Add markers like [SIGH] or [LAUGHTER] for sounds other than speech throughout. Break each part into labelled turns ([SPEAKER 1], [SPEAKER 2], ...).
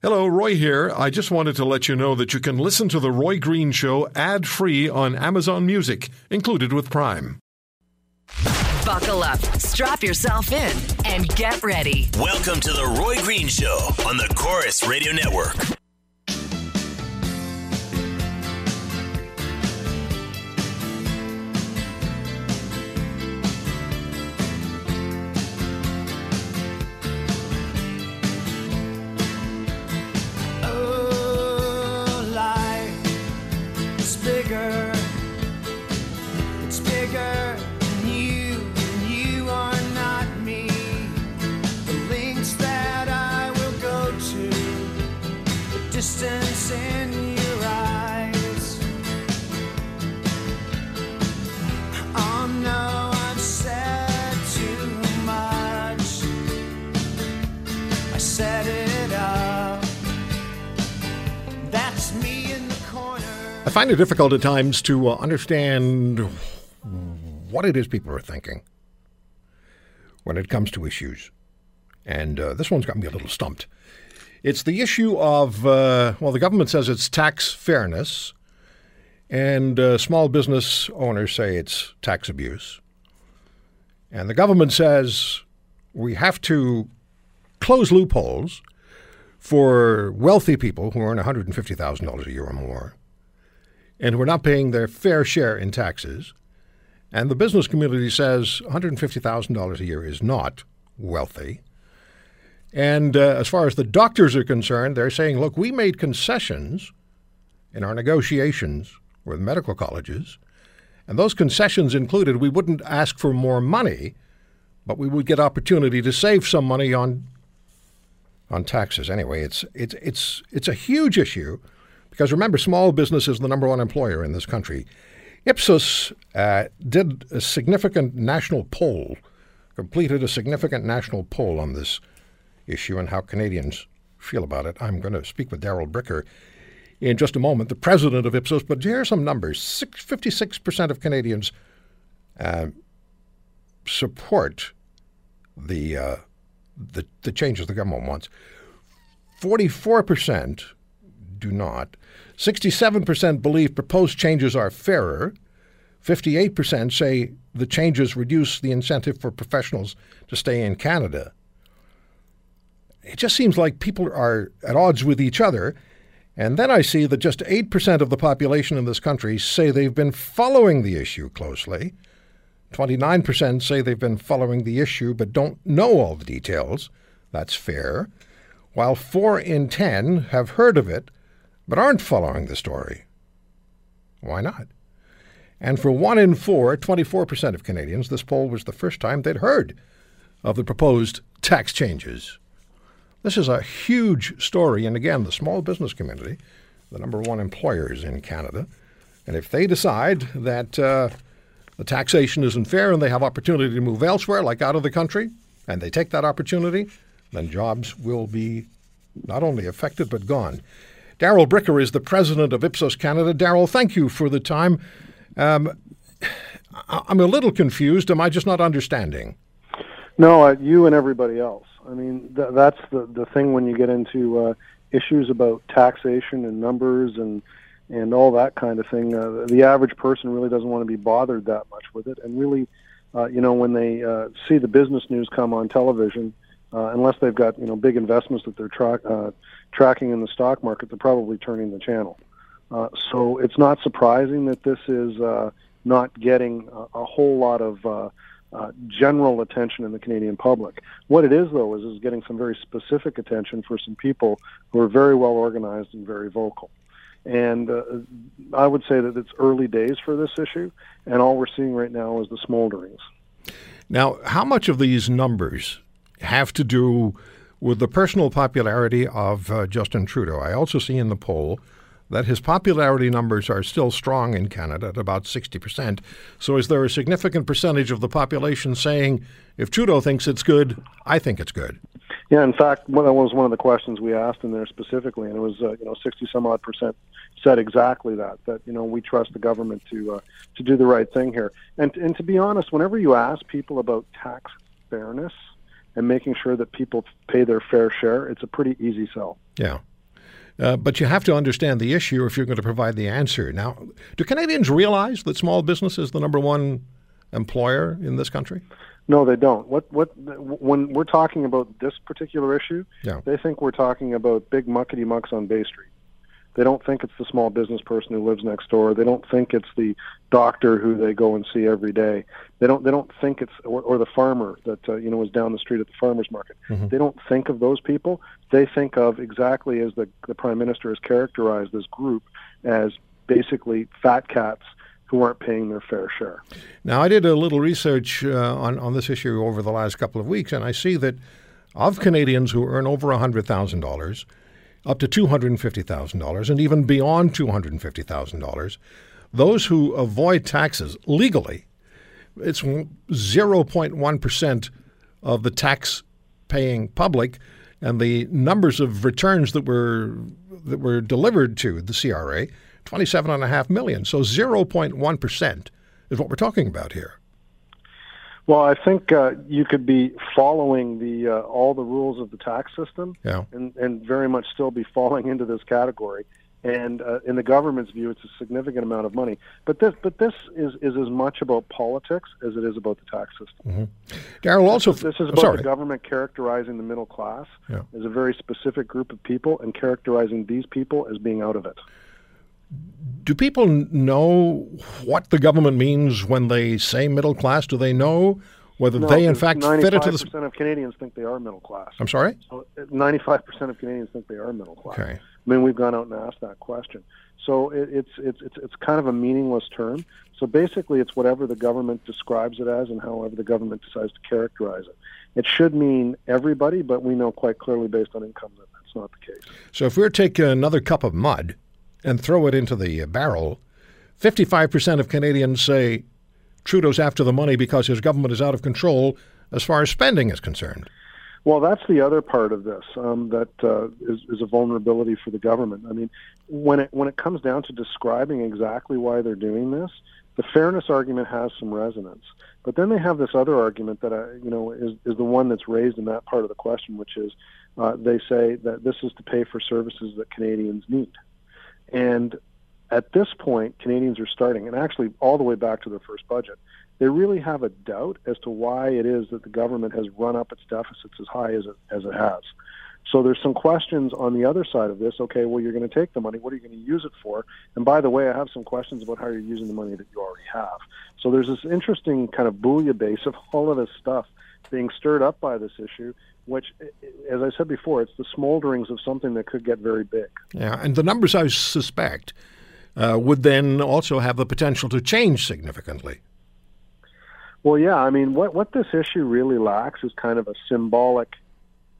[SPEAKER 1] Hello, Roy here. I just wanted to let you know that you can listen to The Roy Green Show ad free on Amazon Music, included with Prime.
[SPEAKER 2] Buckle up, strap yourself in, and get ready.
[SPEAKER 3] Welcome to The Roy Green Show on the Corus Radio Network.
[SPEAKER 4] I set it up. That's me in the corner.
[SPEAKER 5] I find it difficult at times to uh, understand what it is people are thinking when it comes to issues. And uh, this one's got me a little stumped. It's the issue of, uh, well, the government says it's tax fairness, and uh, small business owners say it's tax abuse. And the government says we have to close loopholes for wealthy people who earn $150,000 a year or more and who are not paying their fair share in taxes. And the business community says $150,000 a year is not wealthy. And uh, as far as the doctors are concerned, they're saying, look, we made concessions in our negotiations with medical colleges, and those concessions included we wouldn't ask for more money, but we would get opportunity to save some money on on taxes. Anyway, it's it's it's it's a huge issue because remember, small business is the number one employer in this country. Ipsos uh, did a significant national poll, completed a significant national poll on this issue and how Canadians feel about it. I'm going to speak with Darrell Bricker in just a moment, the president of Ipsos. But here are some numbers: Six, 56% of Canadians uh, support the uh, the, the changes the government wants. 44% do not. 67% believe proposed changes are fairer. 58% say the changes reduce the incentive for professionals to stay in Canada. It just seems like people are at odds with each other. And then I see that just 8% of the population in this country say they've been following the issue closely. 29% say they've been following the issue but don't know all the details. That's fair. While 4 in 10 have heard of it but aren't following the story. Why not? And for 1 in 4, 24% of Canadians, this poll was the first time they'd heard of the proposed tax changes. This is a huge story. And again, the small business community, the number one employers in Canada, and if they decide that uh, the taxation isn't fair and they have opportunity to move elsewhere, like out of the country, and they take that opportunity, then jobs will be not only affected but gone. Darrell Bricker is the president of Ipsos Canada. Darrell, thank you for the time. Um, I'm a little confused. Am I just not understanding?
[SPEAKER 6] No, uh, you and everybody else. I mean, th- that's the the thing when you get into uh, issues about taxation and numbers and and all that kind of thing. Uh, the average person really doesn't want to be bothered that much with it, and really, uh, you know, when they uh, see the business news come on television, uh, unless they've got you know big investments that they're tra- uh, tracking in the stock market, they're probably turning the channel. Uh, so it's not surprising that this is uh, not getting a, a whole lot of uh, uh, general attention in the Canadian public. What it is, though, is is getting some very specific attention for some people who are very well organized and very vocal. And uh, I would say that it's early days for this issue, and all we're seeing right now is the smolderings.
[SPEAKER 5] Now, how much of these numbers have to do with the personal popularity of uh, Justin Trudeau? I also see in the poll that his popularity numbers are still strong in Canada at about 60%. So, is there a significant percentage of the population saying, if Trudeau thinks it's good, I think it's good?
[SPEAKER 6] Yeah, in fact, well, that was one of the questions we asked in there specifically, and it was uh, you know sixty some odd percent said exactly that that you know we trust the government to uh, to do the right thing here. And and to be honest, whenever you ask people about tax fairness and making sure that people pay their fair share, it's a pretty easy sell.
[SPEAKER 5] Yeah. Uh, but you have to understand the issue if you're going to provide the answer. Now, do Canadians realize that small business is the number one employer in this country?
[SPEAKER 6] No, they don't. What what when we're talking about this particular issue,
[SPEAKER 5] Yeah.
[SPEAKER 6] they think we're talking about big muckety mucks on Bay Street. They don't think it's the small business person who lives next door. They don't think it's the doctor who they go and see every day. They don't they don't think it's or, or the farmer that uh, you know is down the street at the farmers market. They don't think of those people. They think of exactly as the the prime minister has characterized this group as basically fat cats who aren't paying their fair share.
[SPEAKER 5] Now, I did a little research uh, on, on this issue over the last couple of weeks, and I see that of Canadians who earn over $100,000, up to $250,000, and even beyond $250,000, those who avoid taxes legally, it's 0.1% of the tax paying public, and the numbers of returns that were that were delivered to the CRA, 27.5 million. So 0.1% is what we're talking about here.
[SPEAKER 6] Well, I think uh, you could be following the uh, all the rules of the tax system,
[SPEAKER 5] Yeah.
[SPEAKER 6] and, and very much still be falling into this category. And uh, in the government's view, it's a significant amount of money. But this, but this is, is as much about politics as it is about the tax system.
[SPEAKER 5] Darrell also
[SPEAKER 6] This is about the government characterizing the middle class
[SPEAKER 5] Yeah.
[SPEAKER 6] as a very specific group of people and characterizing these people as being out of it.
[SPEAKER 5] Do people know what the government means when they say middle class? Do they know whether they in fact fit into this?
[SPEAKER 6] percent of Canadians think they are middle class.
[SPEAKER 5] I'm sorry.
[SPEAKER 6] So uh, Ninety-five percent of Canadians think they are middle class.
[SPEAKER 5] Okay.
[SPEAKER 6] I mean, we've gone out and asked that question. So it, it's it's it's it's kind of a meaningless term. So basically, it's whatever the government describes it as, and however the government decides to characterize it. It should mean everybody, but we know quite clearly, based on income, that that's not the case.
[SPEAKER 5] So if we were to take another cup of mud and throw it into the barrel, 55% of Canadians say Trudeau's after the money because his government is out of control as far as spending is concerned.
[SPEAKER 6] Well, that's the other part of this um, that uh, is, is a vulnerability for the government. I mean, when it when it comes down to describing exactly why they're doing this, the fairness argument has some resonance. But then they have this other argument that I, you know is is the one that's raised in that part of the question, which is uh, they say that this is to pay for services that Canadians need, and at this point, Canadians are starting, and actually all the way back to their first budget, they really have a doubt as to why it is that the government has run up its deficits as high as it, as it has. So there's some questions on the other side of this. Okay, well, you're going to take the money. What are you going to use it for? And by the way, I have some questions about how you're using the money that you already have. So there's this interesting kind of bouillabaisse of all of this stuff being stirred up by this issue, which, as I said before, it's the smolderings of something that could get very big.
[SPEAKER 5] Yeah, and the numbers I suspect uh, would then also have the potential to change significantly.
[SPEAKER 6] Well, yeah. I mean, what what this issue really lacks is kind of a symbolic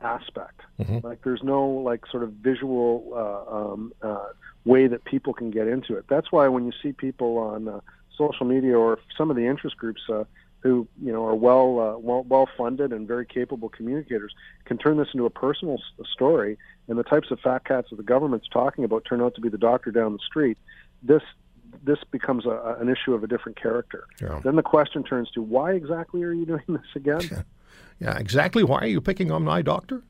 [SPEAKER 6] aspect. Like, there's no like sort of visual uh, um, uh, way that people can get into it. That's why when you see people on uh, social media or some of the interest groups uh, who you know are well uh, well well funded and very capable communicators can turn this into a personal s- story, and the types of fat cats that the government's talking about turn out to be the doctor down the street. This this becomes a, an issue of a different character.
[SPEAKER 5] Yeah.
[SPEAKER 6] Then the question turns to why exactly are you doing this again? [LAUGHS]
[SPEAKER 5] Yeah, exactly. Why are you picking on my doctor?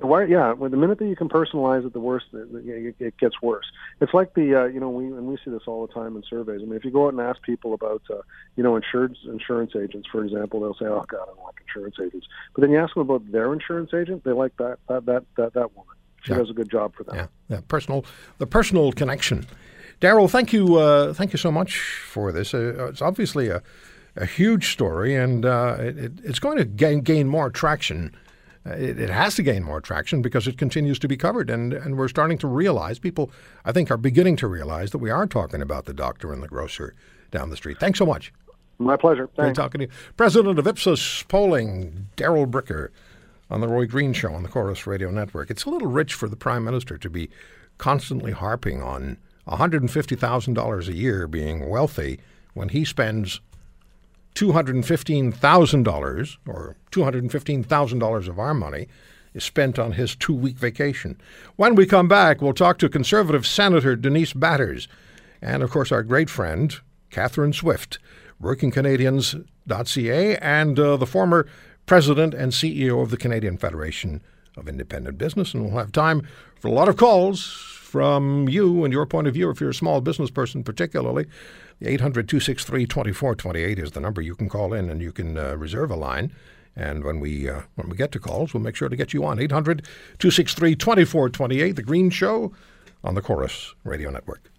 [SPEAKER 6] Why? Yeah, well, the minute that you can personalize it, the worse it, it, it gets worse. It's like the uh, you know we and we see this all the time in surveys. I mean, if you go out and ask people about uh, you know insurance insurance agents, for example, they'll say, "Oh God, I don't like insurance agents." But then you ask them about their insurance agent, they like that that that that, that woman. She
[SPEAKER 5] Yeah.
[SPEAKER 6] does a good job for them.
[SPEAKER 5] Yeah, yeah, personal, the personal connection. Darrell, thank you, uh, thank you so much for this. Uh, it's obviously a, a huge story, and uh, it- it's going to gain, gain more traction. Uh, It, it has to gain more traction because it continues to be covered, and, and we're starting to realize people, I think, are beginning to realize that we are talking about the doctor and the grocer down the street. Thanks so much.
[SPEAKER 6] My pleasure.
[SPEAKER 5] Great
[SPEAKER 6] Thanks.
[SPEAKER 5] talking to you. President of Ipsos Polling, Darrell Bricker, on the Roy Green Show on the Corus Radio Network. It's a little rich for the Prime Minister to be constantly harping on $150,000 a year being wealthy when he spends $215,000 or $215,000 of our money is spent on his two week vacation. When we come back, we'll talk to Conservative Senator Denise Batters and, of course, our great friend, Catherine Swift, workingcanadians.ca, and uh, the former President and CEO of the Canadian Federation of Independent Business. And we'll have time for a lot of calls from you and your point of view if you're a small business person, particularly. 800 263 2428 is the number you can call in and you can uh, reserve a line. And when we uh, when we get to calls, we'll make sure to get you on 800 263 2428, The Green Show on the Corus Radio Network.